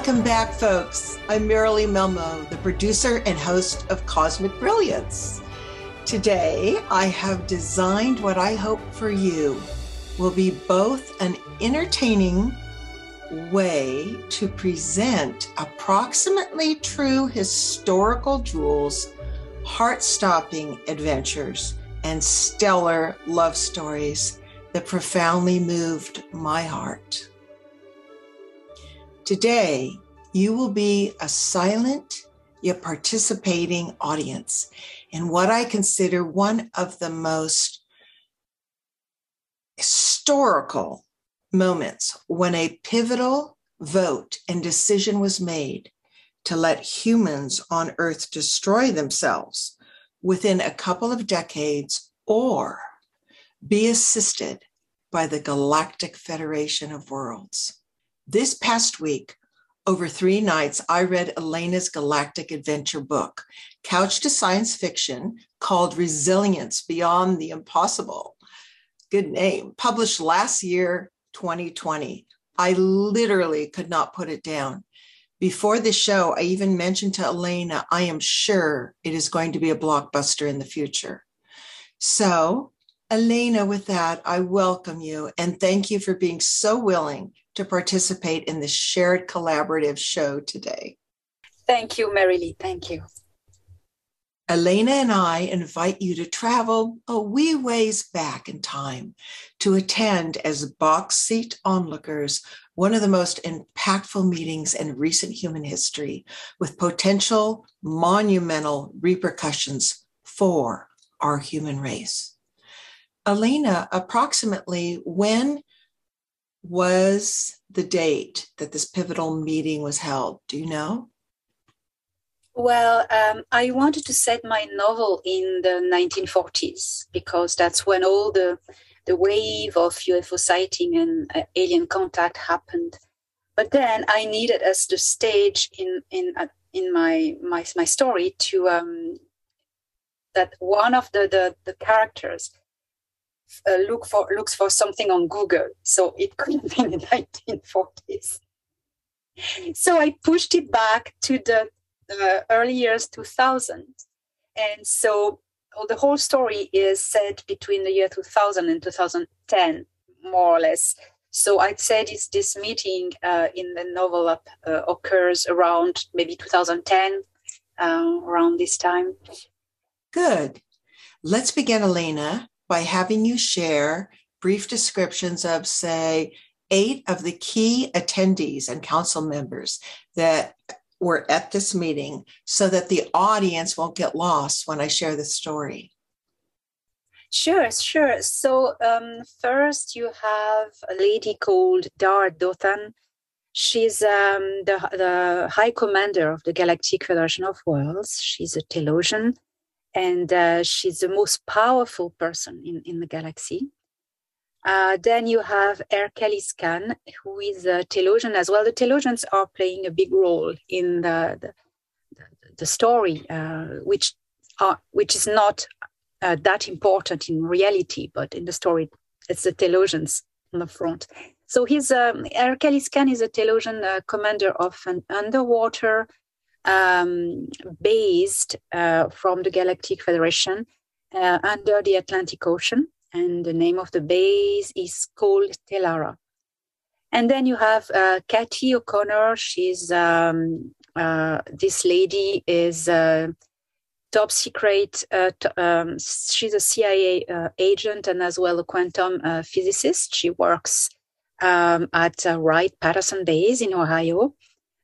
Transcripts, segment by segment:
Welcome back, folks. I'm Merrily Melmo, the producer and host of Cosmic Brilliance. Today, I have designed what I hope for you will be both an entertaining way to present approximately true historical jewels, heart stopping adventures, and stellar love stories that profoundly moved my heart. Today, you will be a silent yet participating audience in what I consider one of the most historical moments when a pivotal vote and decision was made to let humans on Earth destroy themselves within a couple of decades or be assisted by the Galactic Federation of Worlds. This past week, over three nights, I read Elena's galactic adventure book, couched to science fiction, called Resilience Beyond the Impossible. Good name, published last year, 2020. I literally could not put it down. Before the show, I even mentioned to Elena, I am sure it is going to be a blockbuster in the future. So, Elena, with that, I welcome you and thank you for being so willing to participate in this shared collaborative show today. Thank you, Merrily. Thank you. Elena and I invite you to travel a wee ways back in time to attend as box seat onlookers one of the most impactful meetings in recent human history with potential monumental repercussions for our human race. Elena, approximately when was the date that this pivotal meeting was held? Do you know? Well, um, I wanted to set my novel in the 1940s because that's when all the the wave of UFO sighting and uh, alien contact happened. But then I needed as the stage in in uh, in my my my story to um, that one of the the, the characters uh, look for looks for something on Google. So it could have been in 1940s. So I pushed it back to the, the early years 2000. And so well, the whole story is set between the year 2000 and 2010, more or less. So I'd say this, this meeting uh, in the novel uh, occurs around maybe 2010, uh, around this time. Good. Let's begin, Elena, by having you share brief descriptions of, say, eight of the key attendees and council members that were at this meeting so that the audience won't get lost when I share the story. Sure, sure. So, um, first, you have a lady called Dar Dothan. She's um, the, the High Commander of the Galactic Federation of Worlds. She's a Telosian and uh, she's the most powerful person in, in the galaxy. Uh, then you have Erkelis Khan, who is a Telosian as well. The Telosians are playing a big role in the the, the story, uh, which are which is not uh, that important in reality, but in the story, it's the Telosians on the front. So he's um, Erkelis Khan is a Telosian uh, commander of an underwater um, based uh, from the Galactic Federation uh, under the Atlantic Ocean. And the name of the base is called Telara. And then you have uh, Katie O'Connor. She's um, uh, this lady is top secret. Uh, um, she's a CIA uh, agent and as well a quantum uh, physicist. She works um, at Wright Patterson Base in Ohio.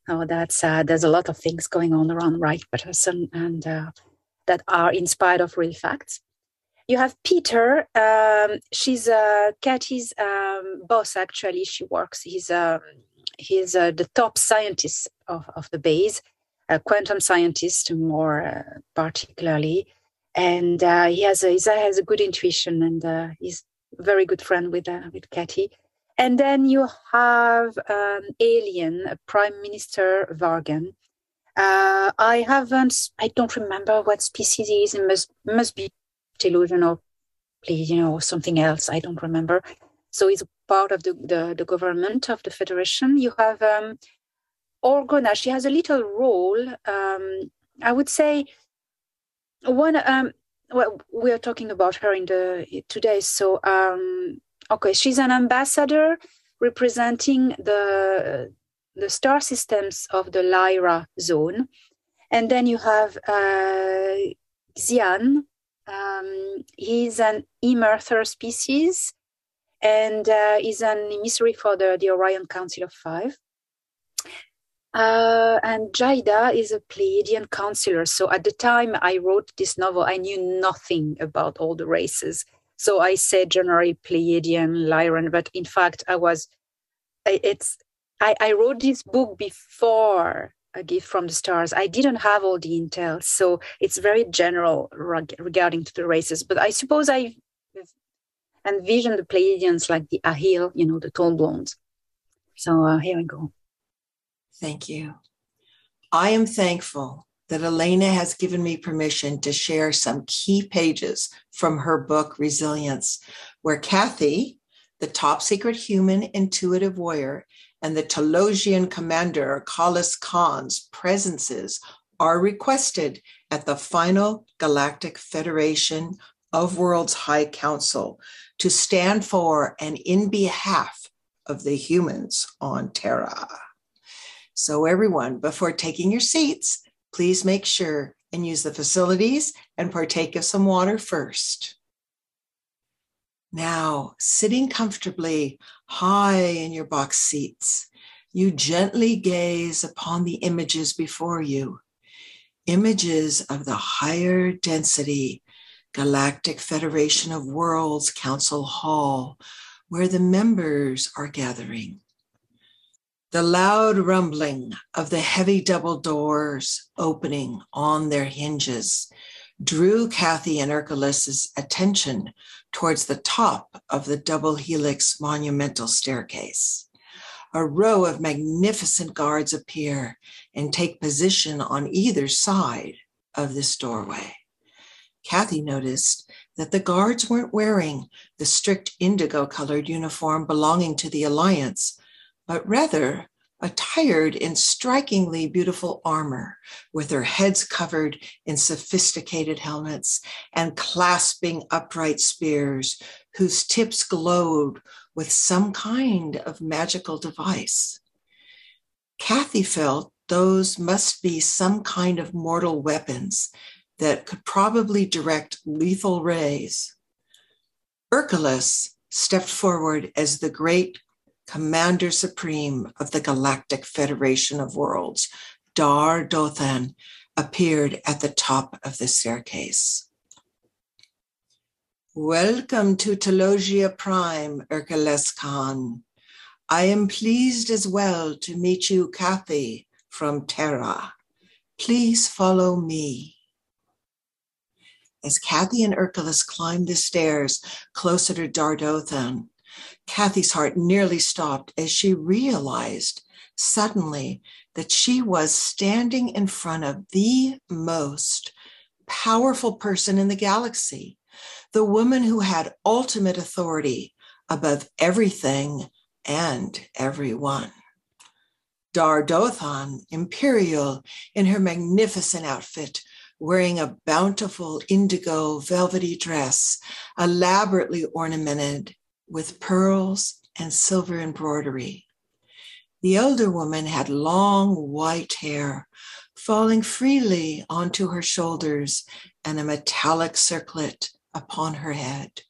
Oh, that's uh, there's a lot of things going on around Wright Patterson and uh, that are inspired of real facts. You have Peter. Um, she's uh, Katie's um, boss. Actually, she works. He's uh, he's uh, the top scientist of, of the base, a quantum scientist more uh, particularly, and uh, he has a, he has a good intuition and uh, he's a very good friend with with Katie. And then you have um, Alien, Prime Minister Vargan. Uh, I haven't, I don't remember what species he is. It must, must be Telosian or, you know, something else. I don't remember. So he's part of the, the, the government of the Federation. You have um, Orgona, she has a little role. Um, I would say one. Um, well, we are talking about her in the today. So, um, okay, she's an ambassador representing the the star systems of the Lyra zone, and then you have uh, Xian. Um, he's an emerther species, and uh, is an emissary for the, the Orion Council of Five. Uh, and Jaida is a Pleiadian counselor. So at the time I wrote this novel, I knew nothing about all the races. So I said generally Pleiadian, Lyran, but in fact I was, it's, I, I wrote this book before a gift from the stars. I didn't have all the intel, so it's very general regarding to the races. But I suppose I envisioned the Pleiadians like the Ahel, you know, the tall blondes. So uh, here we go. Thank you. I am thankful that Elena has given me permission to share some key pages from her book, Resilience, where Kathy, the top secret human intuitive warrior, and the Telosian commander, Kalas Khan's presences are requested at the final Galactic Federation of Worlds High Council to stand for and in behalf of the humans on Terra. So, everyone, before taking your seats, please make sure and use the facilities and partake of some water first. Now, sitting comfortably high in your box seats, you gently gaze upon the images before you, images of the higher density Galactic Federation of Worlds Council Hall, where the members are gathering. The loud rumbling of the heavy double doors opening on their hinges drew Kathy and Erculis's attention towards the top of the double helix monumental staircase. A row of magnificent guards appear and take position on either side of this doorway. Kathy noticed that the guards weren't wearing the strict indigo colored uniform belonging to the Alliance, but rather attired in strikingly beautiful armor, with their heads covered in sophisticated helmets and clasping upright spears whose tips glowed with some kind of magical device. Kathy felt those must be some kind of mortal weapons that could probably direct lethal rays. Erculus stepped forward as the great Commander Supreme of the Galactic Federation of Worlds, Dar Dothan, appeared at the top of the staircase. Welcome to Talogia Prime, Erkules Khan. I am pleased as well to meet you, Kathy, from Terra. Please follow me. As Kathy and Erculus climbed the stairs closer to Dardothan, Kathy's heart nearly stopped as she realized suddenly that she was standing in front of the most powerful person in the galaxy, the woman who had ultimate authority above everything and everyone. Dardothan, imperial in her magnificent outfit, wearing a bountiful indigo velvety dress, elaborately ornamented with pearls and silver embroidery. The elder woman had long white hair falling freely onto her shoulders and a metallic circlet upon her head.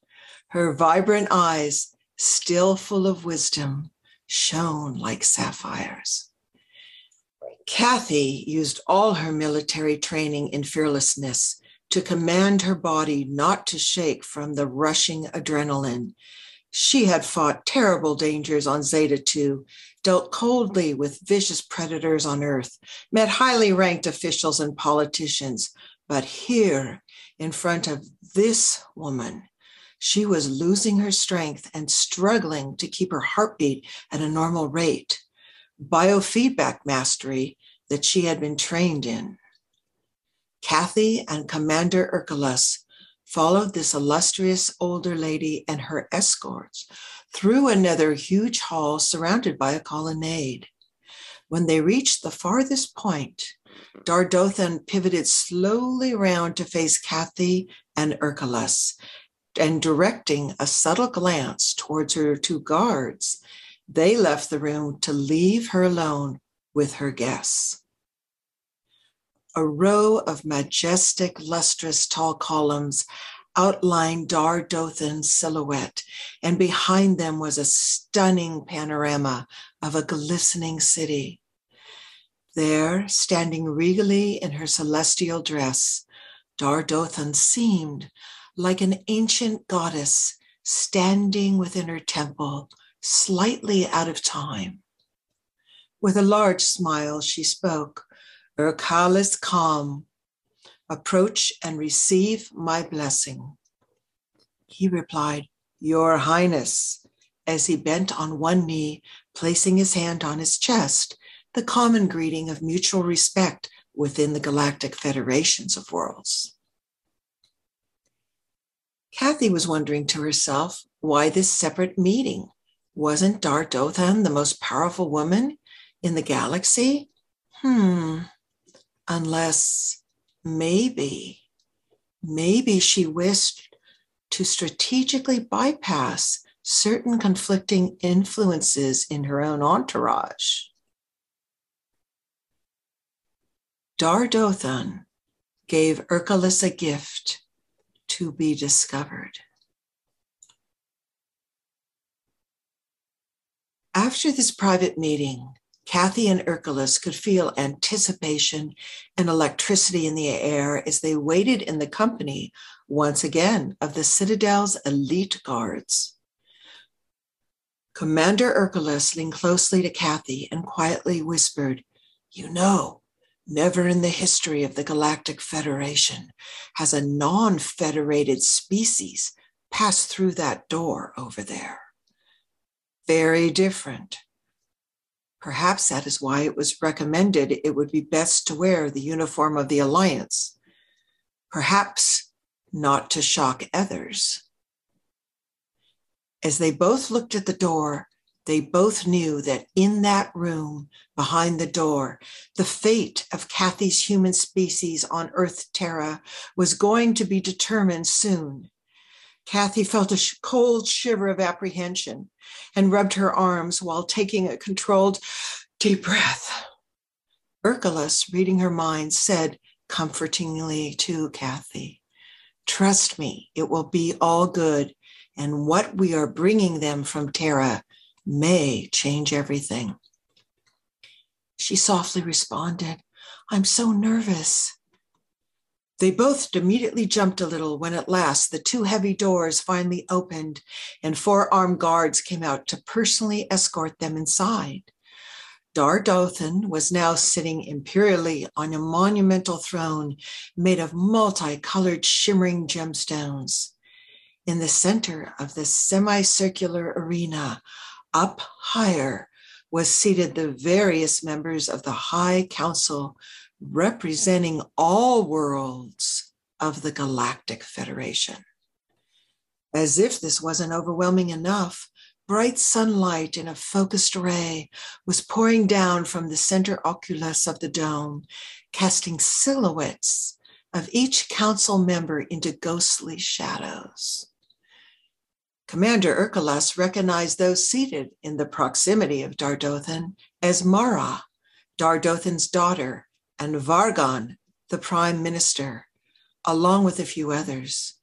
Her vibrant eyes, still full of wisdom, shone like sapphires. Kathy used all her military training in fearlessness to command her body not to shake from the rushing adrenaline she had fought terrible dangers on Zeta 2, dealt coldly with vicious predators on Earth, met highly ranked officials and politicians. But here, in front of this woman, she was losing her strength and struggling to keep her heartbeat at a normal rate. Biofeedback mastery that she had been trained in. Kathy and Commander Erculus followed this illustrious older lady and her escorts through another huge hall surrounded by a colonnade. When they reached the farthest point, Dardothan pivoted slowly round to face Kathy and Ercole, and directing a subtle glance towards her two guards, they left the room to leave her alone with her guests. A row of majestic, lustrous, tall columns outlined Dar Dothan's silhouette, and behind them was a stunning panorama of a glistening city. There, standing regally in her celestial dress, Dar Dothan seemed like an ancient goddess standing within her temple, slightly out of time. With a large smile, she spoke, Ercole Khan, approach and receive my blessing. He replied, Your Highness, as he bent on one knee, placing his hand on his chest, the common greeting of mutual respect within the galactic federations of worlds. Kathy was wondering to herself why this separate meeting. Wasn't Dar Dothan the most powerful woman in the galaxy? Hmm, unless maybe, maybe she wished to strategically bypass certain conflicting influences in her own entourage. Dardothan gave Ercole a gift to be discovered. After this private meeting, Kathy and Ercole could feel anticipation and electricity in the air as they waited in the company once again of the Citadel's elite guards. Commander Ercole leaned closely to Kathy and quietly whispered, You know, never in the history of the Galactic Federation has a non federated species passed through that door over there. Very different Perhaps that is why it was recommended it would be best to wear the uniform of the Alliance. Perhaps not to shock others. As they both looked at the door, they both knew that in that room behind the door, the fate of Kathy's human species on Earth Terra was going to be determined soon. Kathy felt a cold shiver of apprehension and rubbed her arms while taking a controlled deep breath. Ercole, reading her mind, said comfortingly to Kathy, Trust me, it will be all good, and what we are bringing them from Terra may change everything. She softly responded, I'm so nervous. They both immediately jumped a little when at last the two heavy doors finally opened and four armed guards came out to personally escort them inside. Dar Dothan was now sitting imperially on a monumental throne made of multicolored shimmering gemstones. In the center of the semicircular arena, up higher, was seated the various members of the High Council representing all worlds of the Galactic Federation. As if this wasn't overwhelming enough, bright sunlight in a focused ray was pouring down from the center oculus of the dome, casting silhouettes of each council member into ghostly shadows. Commander Ercole recognized those seated in the proximity of Dardothan as Mara, Dardothan's daughter, and Vargan, the prime minister, along with a few others.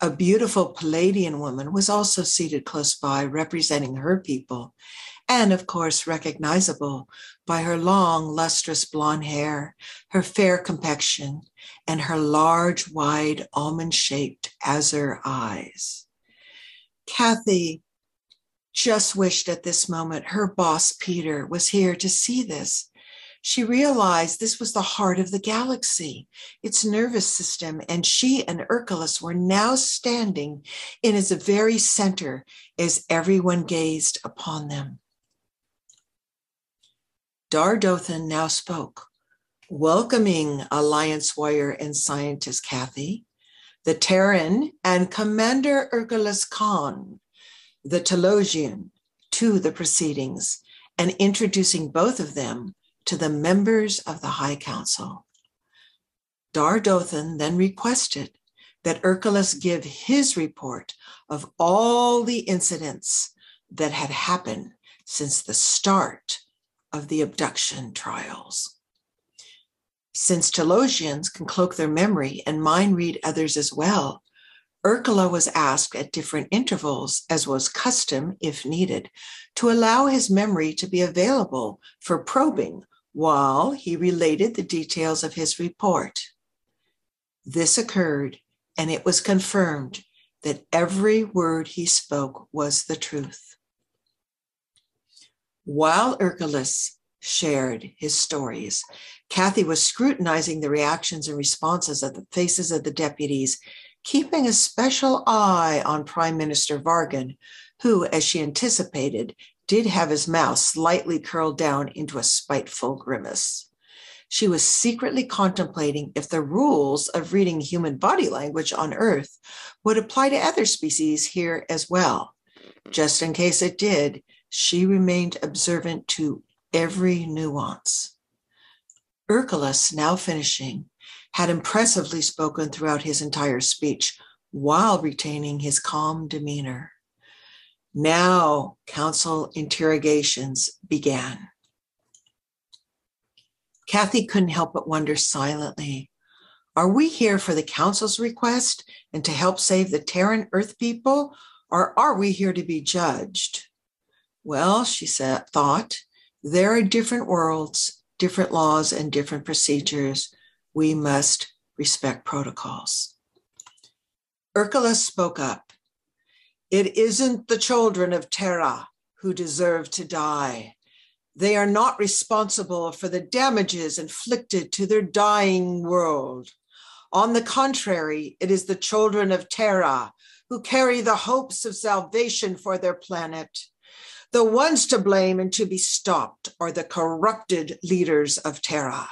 A beautiful Pleiadian woman was also seated close by, representing her people, and of course, recognizable by her long, lustrous blonde hair, her fair complexion, and her large, wide, almond shaped azure eyes. Kathy just wished at this moment her boss, Peter, was here to see this she realized this was the heart of the galaxy, its nervous system, and she and Ercole were now standing in its very center as everyone gazed upon them. Dardothan now spoke, welcoming Alliance warrior and scientist Kathy, the Terran, and Commander Ercole Khan, the Telosian, to the proceedings, and introducing both of them to the members of the High Council. Dardothan then requested that Erculus give his report of all the incidents that had happened since the start of the abduction trials. Since Telosians can cloak their memory and mind read others as well, Ercula was asked at different intervals, as was custom if needed, to allow his memory to be available for probing while he related the details of his report. This occurred, and it was confirmed that every word he spoke was the truth. While Erculus shared his stories, Kathy was scrutinizing the reactions and responses of the faces of the deputies keeping a special eye on Prime Minister Vargan, who, as she anticipated, did have his mouth slightly curled down into a spiteful grimace. She was secretly contemplating if the rules of reading human body language on Earth would apply to other species here as well. Just in case it did, she remained observant to every nuance. Erculus, now finishing, had impressively spoken throughout his entire speech while retaining his calm demeanor. Now, council interrogations began. Kathy couldn't help but wonder silently Are we here for the council's request and to help save the Terran Earth people, or are we here to be judged? Well, she said, thought, there are different worlds, different laws, and different procedures we must respect protocols. Erculus spoke up. It isn't the children of Terra who deserve to die. They are not responsible for the damages inflicted to their dying world. On the contrary, it is the children of Terra who carry the hopes of salvation for their planet. The ones to blame and to be stopped are the corrupted leaders of Terra.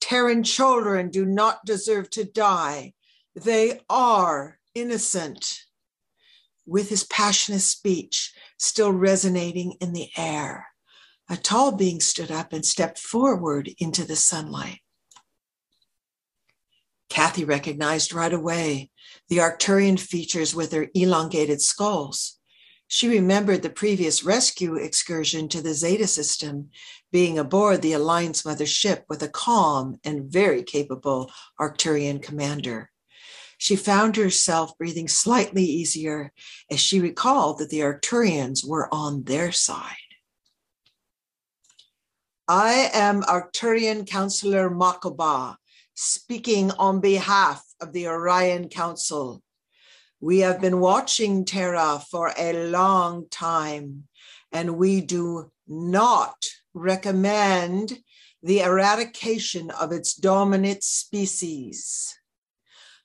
Terran children do not deserve to die. They are innocent. With his passionate speech still resonating in the air, a tall being stood up and stepped forward into the sunlight. Kathy recognized right away the Arcturian features with their elongated skulls. She remembered the previous rescue excursion to the Zeta system, being aboard the Alliance Mother ship with a calm and very capable Arcturian commander. She found herself breathing slightly easier as she recalled that the Arcturians were on their side. I am Arcturian Counselor Makoba, speaking on behalf of the Orion Council. We have been watching Terra for a long time, and we do not recommend the eradication of its dominant species.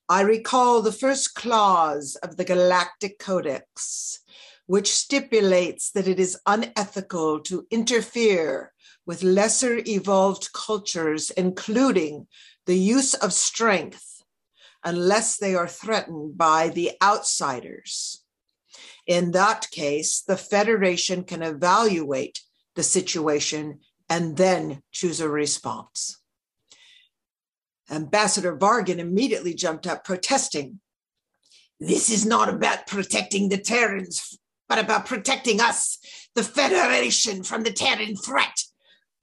I recall the first clause of the Galactic Codex, which stipulates that it is unethical to interfere with lesser evolved cultures, including the use of strength unless they are threatened by the outsiders. In that case, the Federation can evaluate the situation and then choose a response. Ambassador Vargan immediately jumped up, protesting. This is not about protecting the Terrans, but about protecting us, the Federation, from the Terran threat.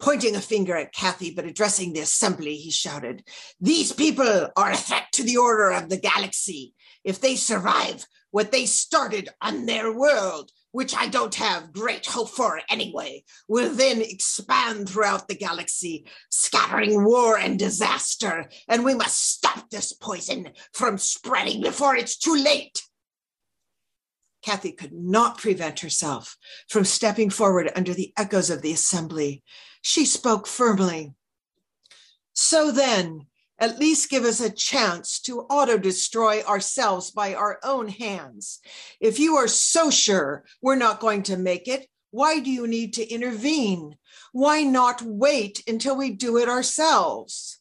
Pointing a finger at Kathy, but addressing the assembly, he shouted, These people are a threat to the order of the galaxy. If they survive what they started on their world, which I don't have great hope for anyway, will then expand throughout the galaxy, scattering war and disaster. And we must stop this poison from spreading before it's too late. Kathy could not prevent herself from stepping forward under the echoes of the assembly she spoke firmly. So then, at least give us a chance to auto destroy ourselves by our own hands. If you are so sure we're not going to make it, why do you need to intervene? Why not wait until we do it ourselves?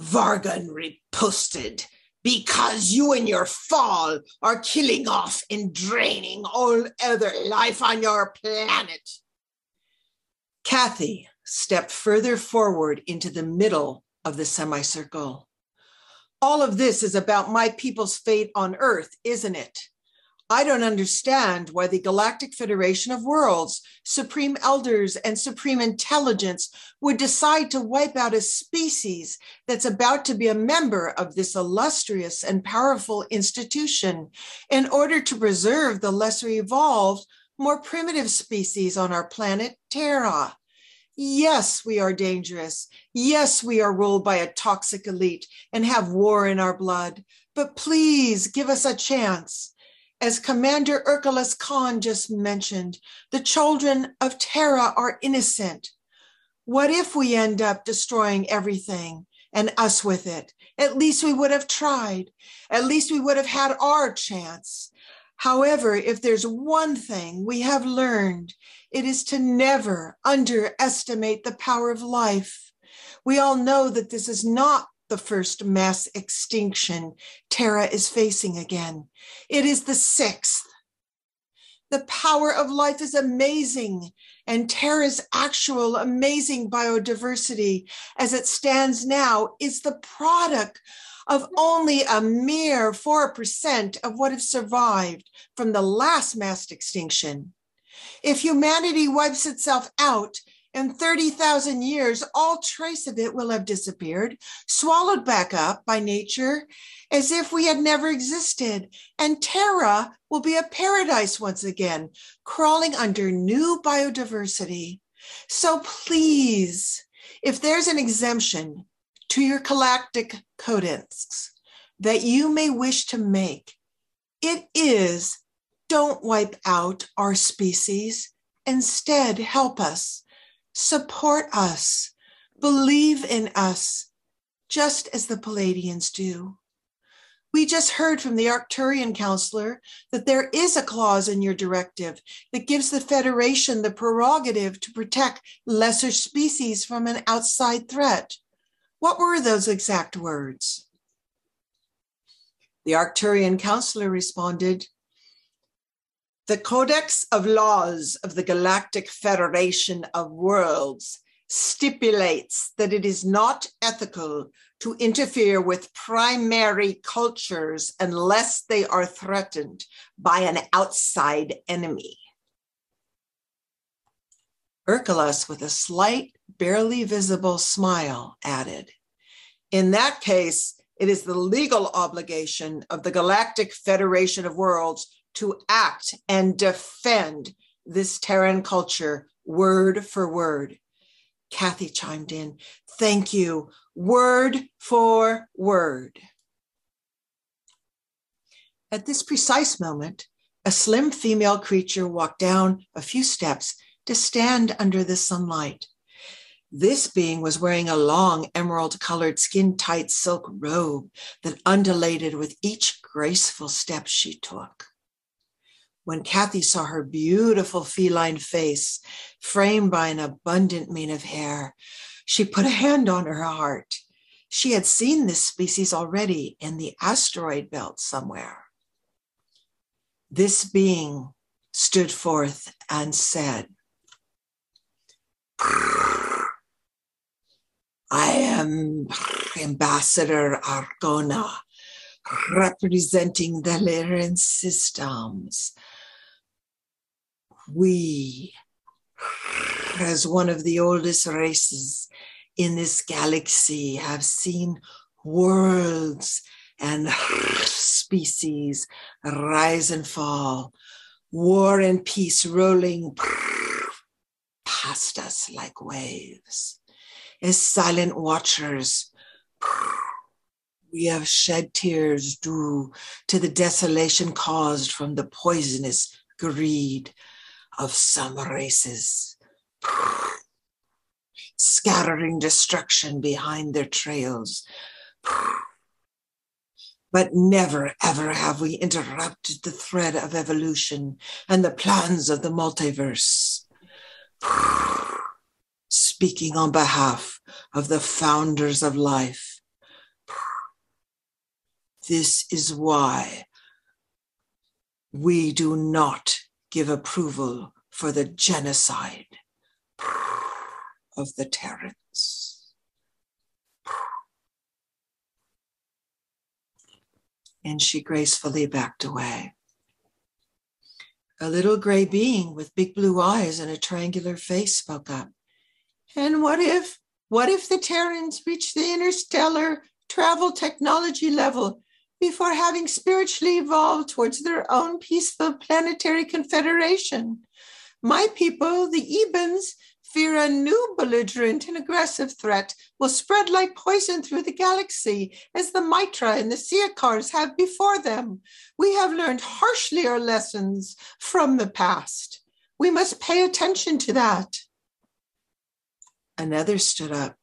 Vargan riposted, because you and your fall are killing off and draining all other life on your planet. Kathy, stepped further forward into the middle of the semicircle. All of this is about my people's fate on Earth, isn't it? I don't understand why the Galactic Federation of Worlds, Supreme Elders, and Supreme Intelligence would decide to wipe out a species that's about to be a member of this illustrious and powerful institution in order to preserve the lesser evolved, more primitive species on our planet, Terra. Yes, we are dangerous. Yes, we are ruled by a toxic elite and have war in our blood. But please give us a chance. As Commander Ercole Khan just mentioned, the children of Terra are innocent. What if we end up destroying everything and us with it? At least we would have tried. At least we would have had our chance. However, if there's one thing we have learned, it is to never underestimate the power of life. We all know that this is not the first mass extinction Terra is facing again. It is the sixth. The power of life is amazing, and Terra's actual amazing biodiversity as it stands now is the product of only a mere 4% of what has survived from the last mass extinction. If humanity wipes itself out, in 30,000 years, all trace of it will have disappeared, swallowed back up by nature as if we had never existed. And Terra will be a paradise once again, crawling under new biodiversity. So please, if there's an exemption to your galactic codex that you may wish to make, it is don't wipe out our species. Instead, help us support us, believe in us, just as the Pleiadians do. We just heard from the Arcturian counselor that there is a clause in your directive that gives the Federation the prerogative to protect lesser species from an outside threat. What were those exact words? The Arcturian counselor responded the Codex of Laws of the Galactic Federation of Worlds stipulates that it is not ethical to interfere with primary cultures unless they are threatened by an outside enemy. Ercole, with a slight, barely visible smile, added In that case, it is the legal obligation of the Galactic Federation of Worlds to act and defend this Terran culture word for word. Kathy chimed in. Thank you. Word for word. At this precise moment, a slim female creature walked down a few steps to stand under the sunlight. This being was wearing a long emerald colored skin tight silk robe that undulated with each graceful step she took when Kathy saw her beautiful feline face framed by an abundant mane of hair, she put a hand on her heart. She had seen this species already in the asteroid belt somewhere. This being stood forth and said, I am Ambassador Argona, representing the Lyran systems. We, as one of the oldest races in this galaxy, have seen worlds and species rise and fall, war and peace rolling past us like waves. As silent watchers, we have shed tears due to the desolation caused from the poisonous greed of some races, scattering destruction behind their trails. But never, ever have we interrupted the thread of evolution and the plans of the multiverse. Speaking on behalf of the founders of life. This is why we do not give approval for the genocide of the Terrans. And she gracefully backed away. A little gray being with big blue eyes and a triangular face spoke up. And what if, what if the Terrans reach the interstellar travel technology level before having spiritually evolved towards their own peaceful planetary confederation? My people, the Ebens, fear a new belligerent and aggressive threat will spread like poison through the galaxy, as the Maitre and the Ciakahrrs have before them. We have learned harshly our lessons from the past. We must pay attention to that. Another stood up.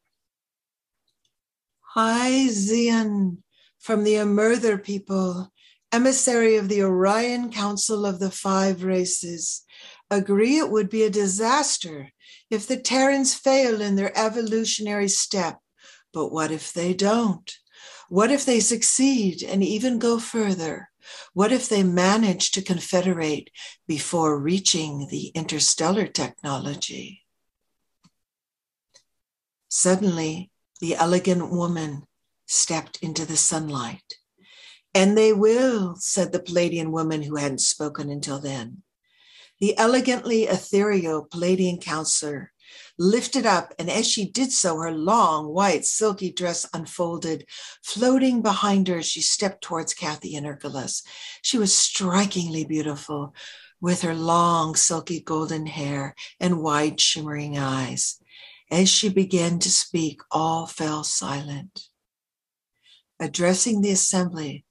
Hi, Zian, from the Emerther people, emissary of the Orion Council of the Five Races agree it would be a disaster if the Terrans fail in their evolutionary step. But what if they don't? What if they succeed and even go further? What if they manage to confederate before reaching the interstellar technology? Suddenly, the elegant woman stepped into the sunlight. And they will, said the Pleiadian woman who hadn't spoken until then. The elegantly ethereal Pleiadian counselor lifted up, and as she did so, her long white silky dress unfolded. Floating behind her, as she stepped towards Kathy and Ercole. She was strikingly beautiful with her long silky golden hair and wide shimmering eyes. As she began to speak, all fell silent. Addressing the assembly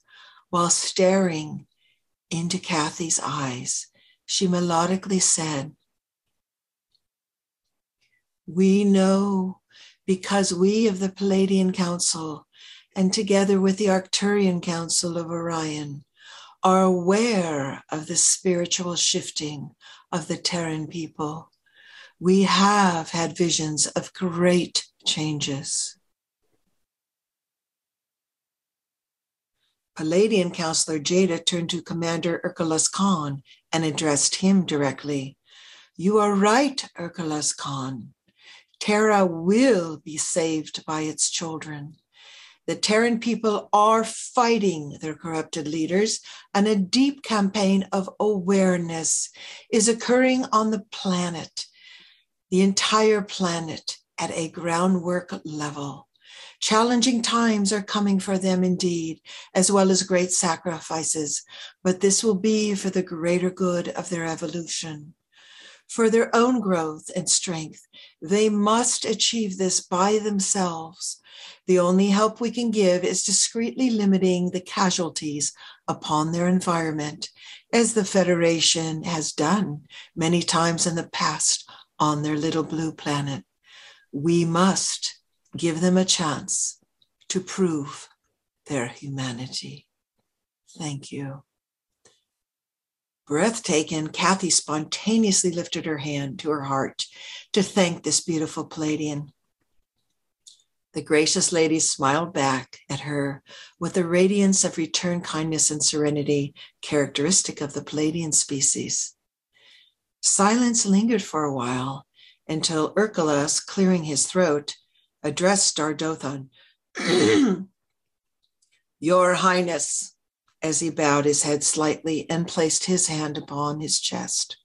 while staring into Kathy's eyes, she melodically said, We know because we of the Pleiadian Council and together with the Arcturian Council of Orion are aware of the spiritual shifting of the Terran people. We have had visions of great changes. Pleiadian counselor Jada turned to Commander Ercole Khan and addressed him directly. You are right, Ercole Khan. Terra will be saved by its children. The Terran people are fighting their corrupted leaders, and a deep campaign of awareness is occurring on the planet, the entire planet, at a groundwork level. Challenging times are coming for them indeed, as well as great sacrifices, but this will be for the greater good of their evolution. For their own growth and strength, they must achieve this by themselves. The only help we can give is discreetly limiting the casualties upon their environment, as the Federation has done many times in the past on their little blue planet. We must give them a chance to prove their humanity. Thank you. Breath taken, Kathy spontaneously lifted her hand to her heart to thank this beautiful Pleiadian. The gracious lady smiled back at her with the radiance of return kindness and serenity characteristic of the Pleiadian species. Silence lingered for a while until Ercole, clearing his throat, addressed Dardothan, Your Highness, as he bowed his head slightly and placed his hand upon his chest.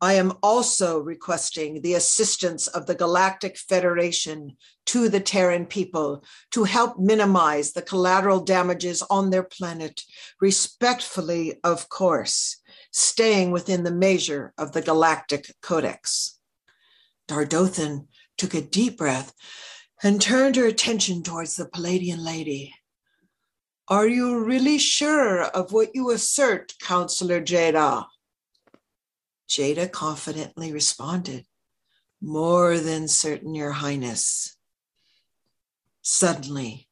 I am also requesting the assistance of the Galactic Federation to the Terran people to help minimize the collateral damages on their planet, respectfully, of course, staying within the measure of the Galactic Codex. Dardothan took a deep breath, and turned her attention towards the Pleiadian lady. Are you really sure of what you assert, Counselor Jada? Jada confidently responded, More than certain, Your Highness. Suddenly,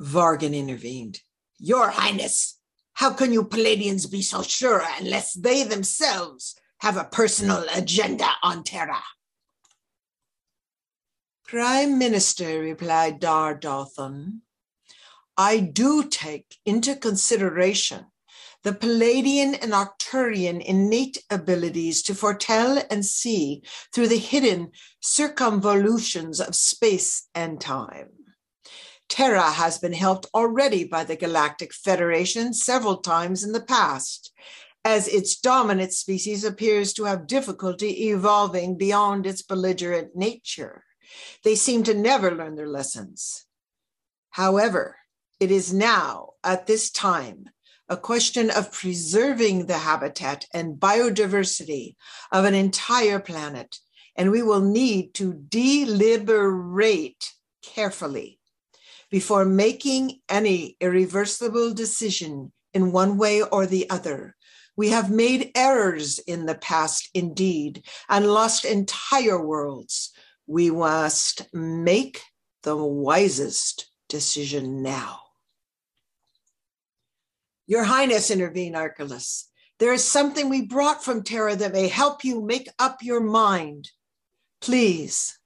Vargan intervened. Your Highness, how can you Pleiadians be so sure unless they themselves have a personal agenda on Terra? Prime Minister, replied Dar Dothan, I do take into consideration the Pleiadian and Arcturian innate abilities to foretell and see through the hidden circumvolutions of space and time. Terra has been helped already by the Galactic Federation several times in the past, as its dominant species appears to have difficulty evolving beyond its belligerent nature. They seem to never learn their lessons. However, it is now, at this time, a question of preserving the habitat and biodiversity of an entire planet, and we will need to deliberate carefully before making any irreversible decision in one way or the other. We have made errors in the past, indeed, and lost entire worlds. We must make the wisest decision now. Your Highness, intervened Archelaus. There is something we brought from Terra that may help you make up your mind. Please.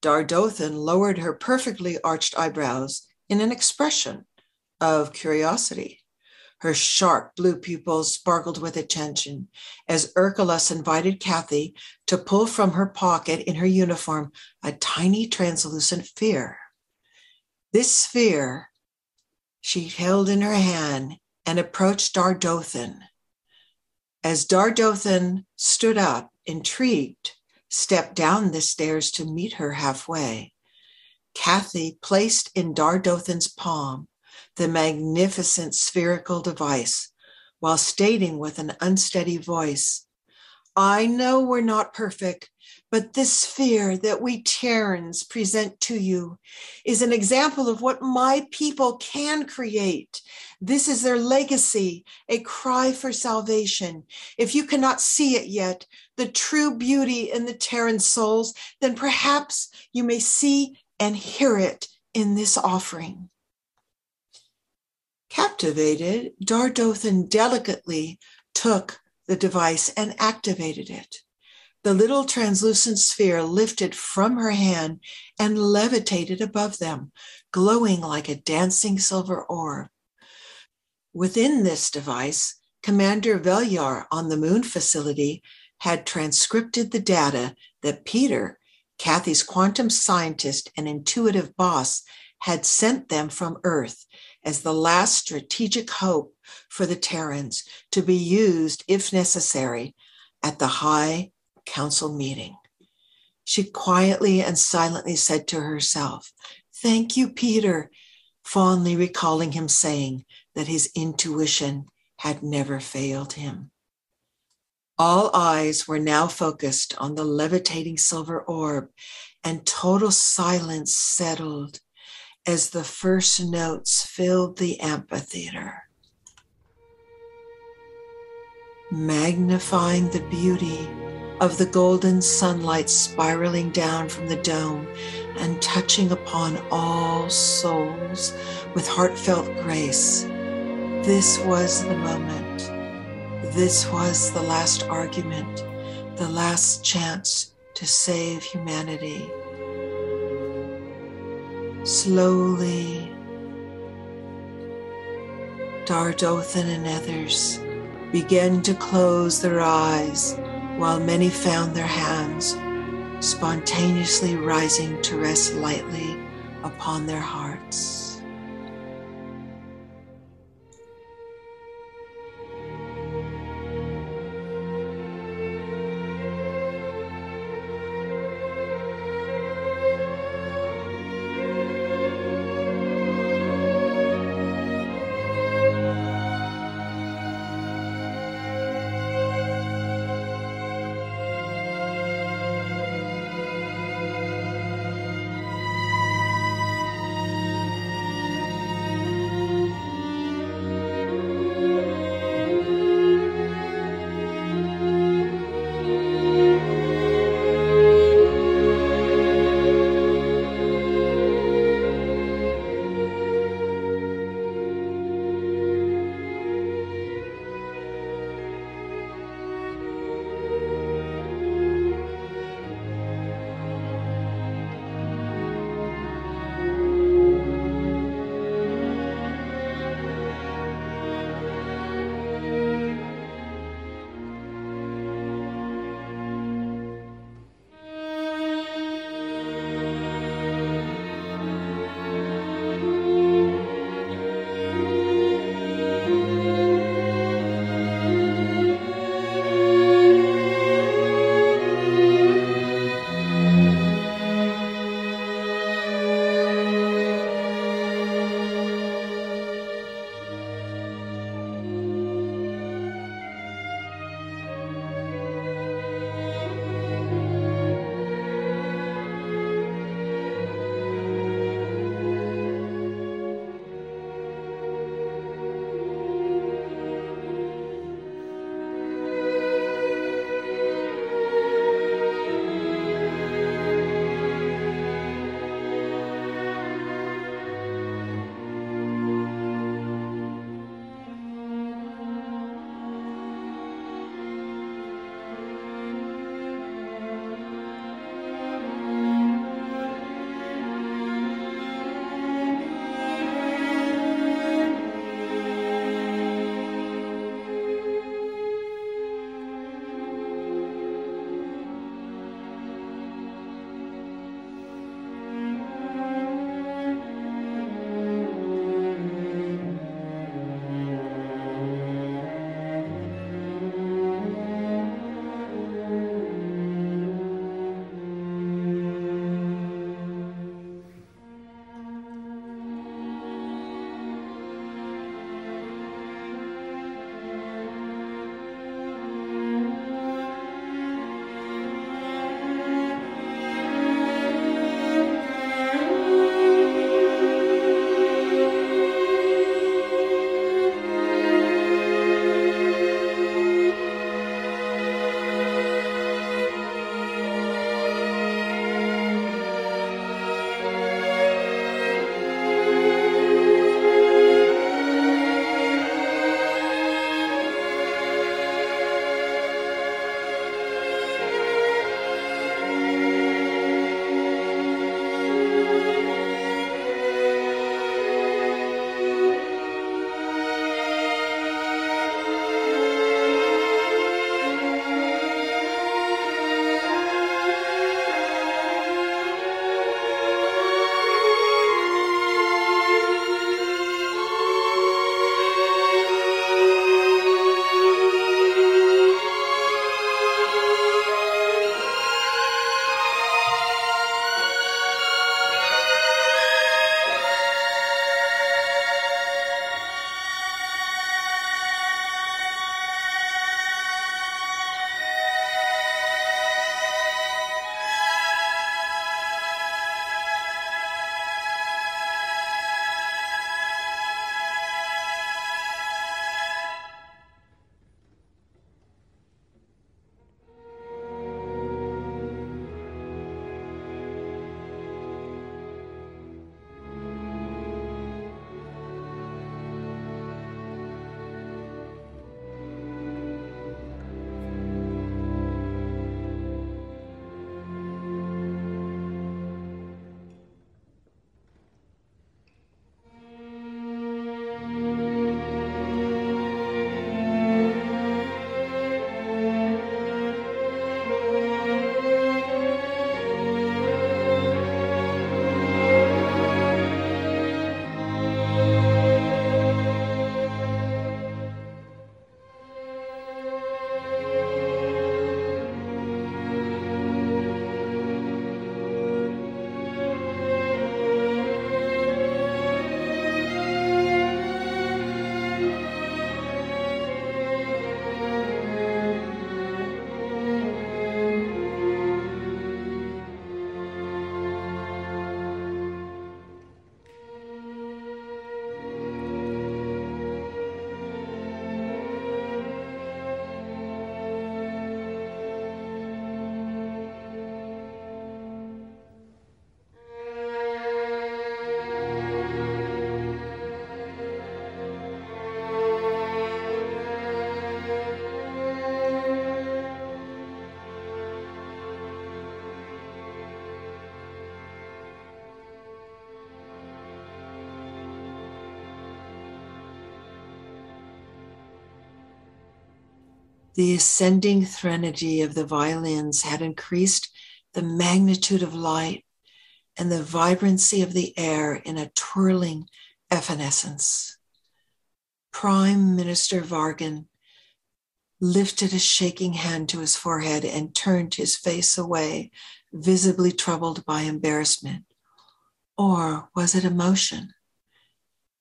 Dardothan lowered her perfectly arched eyebrows in an expression of curiosity. Her sharp blue pupils sparkled with attention as Archelaus invited Kathy to pull from her pocket in her uniform a tiny translucent sphere. This sphere she held in her hand and approached Dardothan. As Dardothan stood up, intrigued, stepped down the stairs to meet her halfway, Kathy placed in Dardothan's palm the magnificent spherical device while stating with an unsteady voice, I know we're not perfect, but this sphere that we Terrans present to you is an example of what my people can create. This is their legacy, a cry for salvation. If you cannot see it yet, the true beauty in the Terran souls, then perhaps you may see and hear it in this offering. Captivated, Dardothan delicately took the device and activated it. The little translucent sphere lifted from her hand and levitated above them, glowing like a dancing silver orb. Within this device, Commander Velyar on the moon facility had transcribed the data that Peter, Kathy's quantum scientist and intuitive boss, had sent them from Earth as the last strategic hope for the Terrans to be used, if necessary, at the High council meeting. She quietly and silently said to herself, Thank you, Peter, fondly recalling him saying that his intuition had never failed him. All eyes were now focused on the levitating silver orb, and total silence settled as the first notes filled the amphitheater. Magnifying the beauty of the golden sunlight spiraling down from the dome and touching upon all souls with heartfelt grace. This was the moment. This was the last argument, the last chance to save humanity. Slowly, Dardothan and others began to close their eyes while many found their hands spontaneously rising to rest lightly upon their hearts. The ascending threnody of the violins had increased the magnitude of light and the vibrancy of the air in a twirling evanescence. Prime Minister Vargan lifted a shaking hand to his forehead and turned his face away, visibly troubled by embarrassment. Or was it emotion?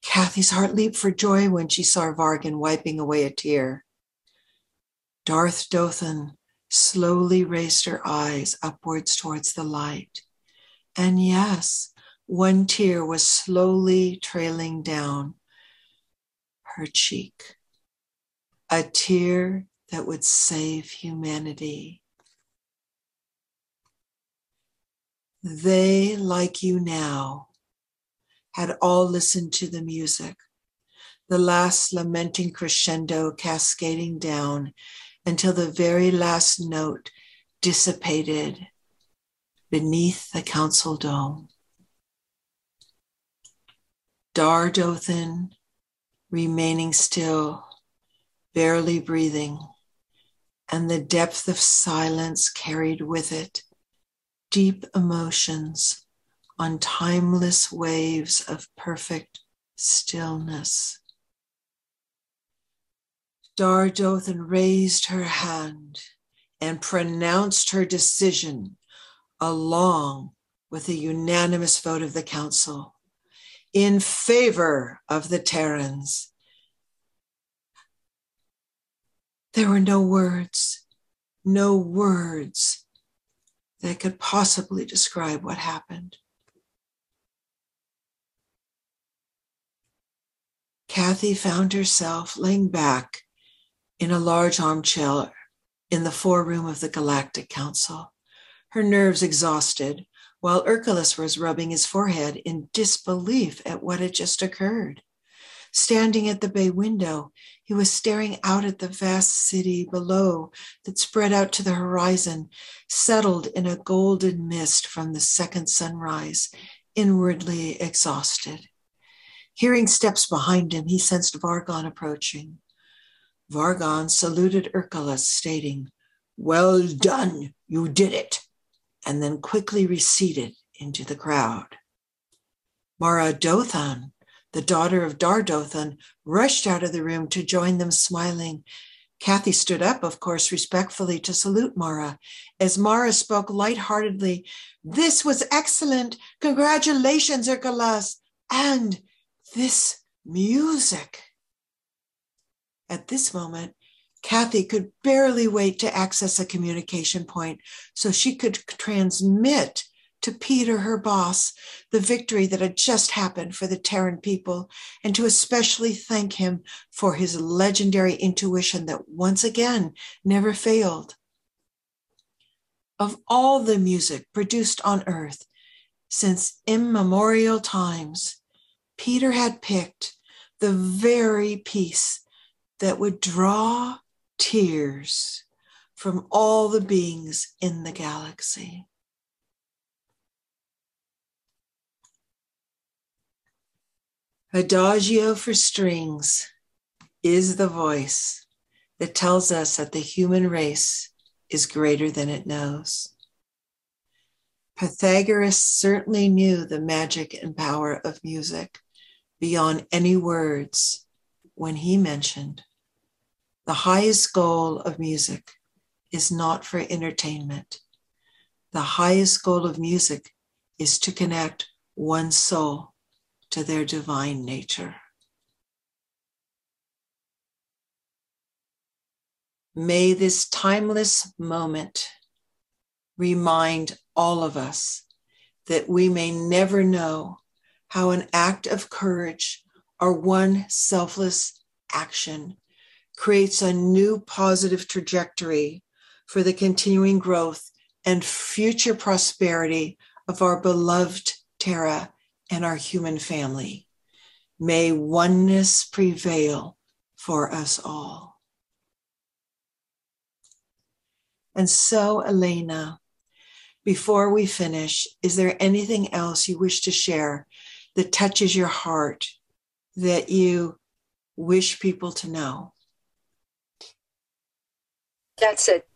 Kathy's heart leaped for joy when she saw Vargan wiping away a tear. Dardothan slowly raised her eyes upwards towards the light. And yes, one tear was slowly trailing down her cheek. A tear that would save humanity. They, like you now, had all listened to the music, the last lamenting crescendo cascading down until the very last note dissipated beneath the council dome. Dardothan remaining still, barely breathing, and the depth of silence carried with it deep emotions on timeless waves of perfect stillness. Dardothan raised her hand and pronounced her decision along with a unanimous vote of the council in favor of the Terrans. There were no words, no words that could possibly describe what happened. Kathy found herself laying back in a large armchair in the foreroom of the Galactic Council, her nerves exhausted, while Erculus was rubbing his forehead in disbelief at what had just occurred. Standing at the bay window, he was staring out at the vast city below that spread out to the horizon, settled in a golden mist from the second sunrise, inwardly exhausted. Hearing steps behind him, he sensed Vargan approaching. Vargan saluted Erculus, stating, Well done, you did it, and then quickly receded into the crowd. Mara Dothan, the daughter of Dardothan, rushed out of the room to join them, smiling. Kathy stood up, of course, respectfully to salute Mara. As Mara spoke lightheartedly, This was excellent. Congratulations, Erculus. And this music. At this moment, Kathy could barely wait to access a communication point so she could transmit to Peter, her boss, the victory that had just happened for the Terran people, and to especially thank him for his legendary intuition that once again never failed. Of all the music produced on Earth since immemorial times, Peter had picked the very piece that would draw tears from all the beings in the galaxy. Adagio for strings is the voice that tells us that the human race is greater than it knows. Pythagoras certainly knew the magic and power of music beyond any words when he mentioned the highest goal of music is not for entertainment. The highest goal of music is to connect one soul to their divine nature. May this timeless moment remind all of us that we may never know how an act of courage or one selfless action creates a new positive trajectory for the continuing growth and future prosperity of our beloved Terra and our human family. May oneness prevail for us all. And so, Elena, before we finish, is there anything else you wish to share that touches your heart that you wish people to know? That's it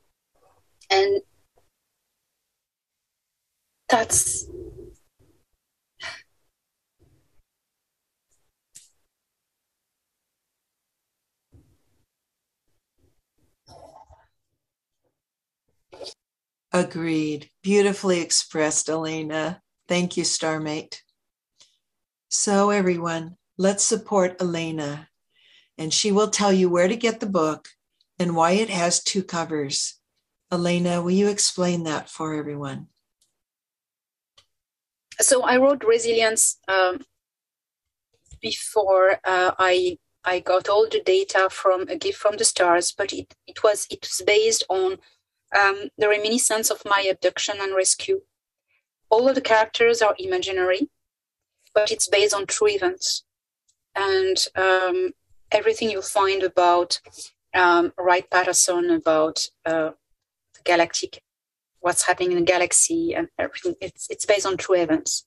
and that's Agreed. Beautifully expressed, Elena. Thank you, Starmate. So, everyone, let's support Elena, and she will tell you where to get the book and why it has two covers. Elena, will you explain that for everyone? So, I wrote Resilience um, before uh, I I got all the data from a gift from the stars, but it, it was it was based on um, the reminiscence of my abduction and rescue. All of the characters are imaginary, but it's based on true events. And um, everything you'll find about um, Wright Patterson, about uh, the galactic, what's happening in the galaxy, and everything, it's, it's based on true events.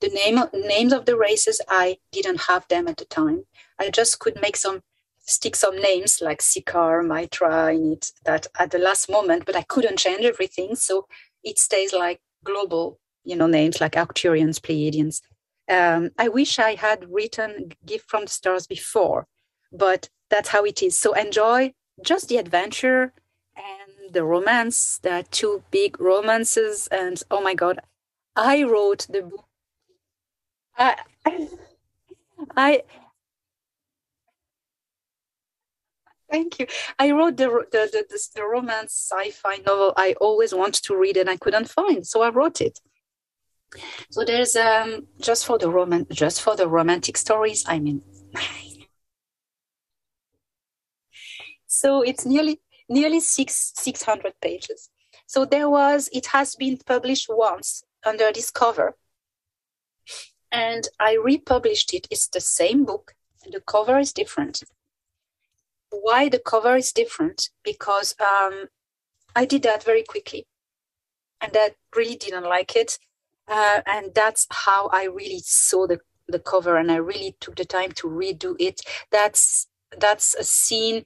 The name, names of the races, I didn't have them at the time. I just could make some stick some names like Ciakahr, Maitre in it that at the last moment, but I couldn't change everything. So it stays like global, you know, names like Arcturians, Pleiadians. Um, I wish I had written Gift from the Stars before, but that's how it is. So enjoy just the adventure and the romance. There are two big romances, and oh my god, I wrote the book. I, I Thank you. I wrote the the, the, the, the romance sci-fi novel I always wanted to read and I couldn't find, so I wrote it. So there's um just for the roman just for the romantic stories. I mean, so it's nearly nearly six six hundred pages. So there was it has been published once under this cover, and I republished it. It's the same book, and the cover is different why the cover is different because um, I did that very quickly, and that really didn't like it, uh, and that's how I really saw the the cover, and I really took the time to redo it. That's that's a scene,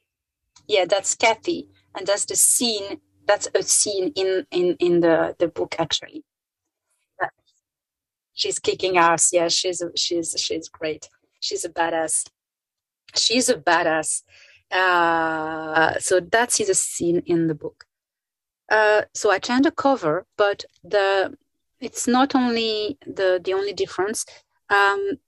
yeah, that's Kathy, and that's the scene. That's a scene in in in the the book actually. She's kicking ass. Yeah, she's she's she's great. She's a badass. She's a badass uh, so that is a scene in the book. Uh, so I changed the cover, but the it's not only the the only difference. Um,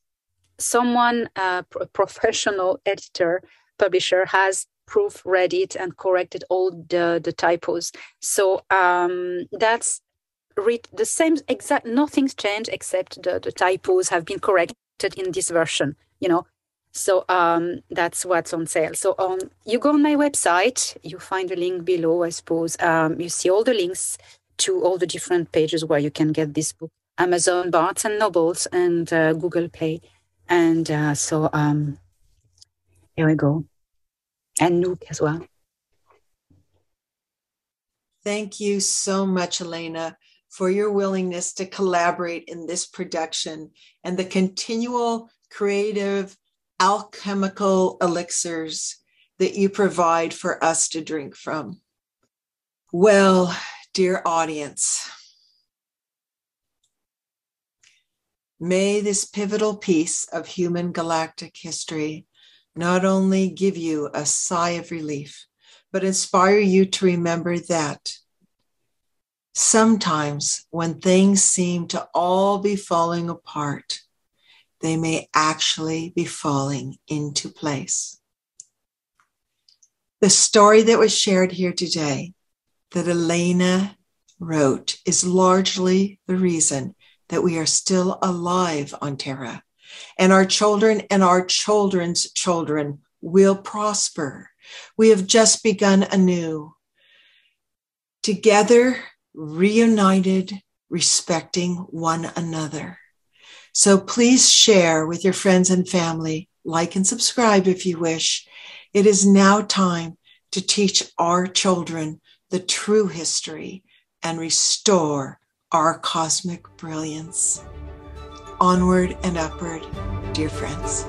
someone, uh, a professional editor, publisher, has proofread it and corrected all the the typos. So um, that's the same exact. Nothing's changed except the the typos have been corrected in this version. You know, so um, that's what's on sale. So um, you go on my website, you find the link below, I suppose. Um, you see all the links to all the different pages where you can get this book. Amazon, Barnes and Nobles, and uh, Google Play. And uh, so um, here we go. And Nook as well. Thank you so much, Elena, for your willingness to collaborate in this production and the continual creative alchemical elixirs that you provide for us to drink from. Well, dear audience, may this pivotal piece of human galactic history not only give you a sigh of relief, but inspire you to remember that sometimes when things seem to all be falling apart, they may actually be falling into place. The story that was shared here today that Elena wrote is largely the reason that we are still alive on Terra. And our children and our children's children will prosper. We have just begun anew. Together, reunited, respecting one another. So please share with your friends and family, like and subscribe if you wish. It is now time to teach our children the true history and restore our cosmic brilliance. Onward and upward, dear friends.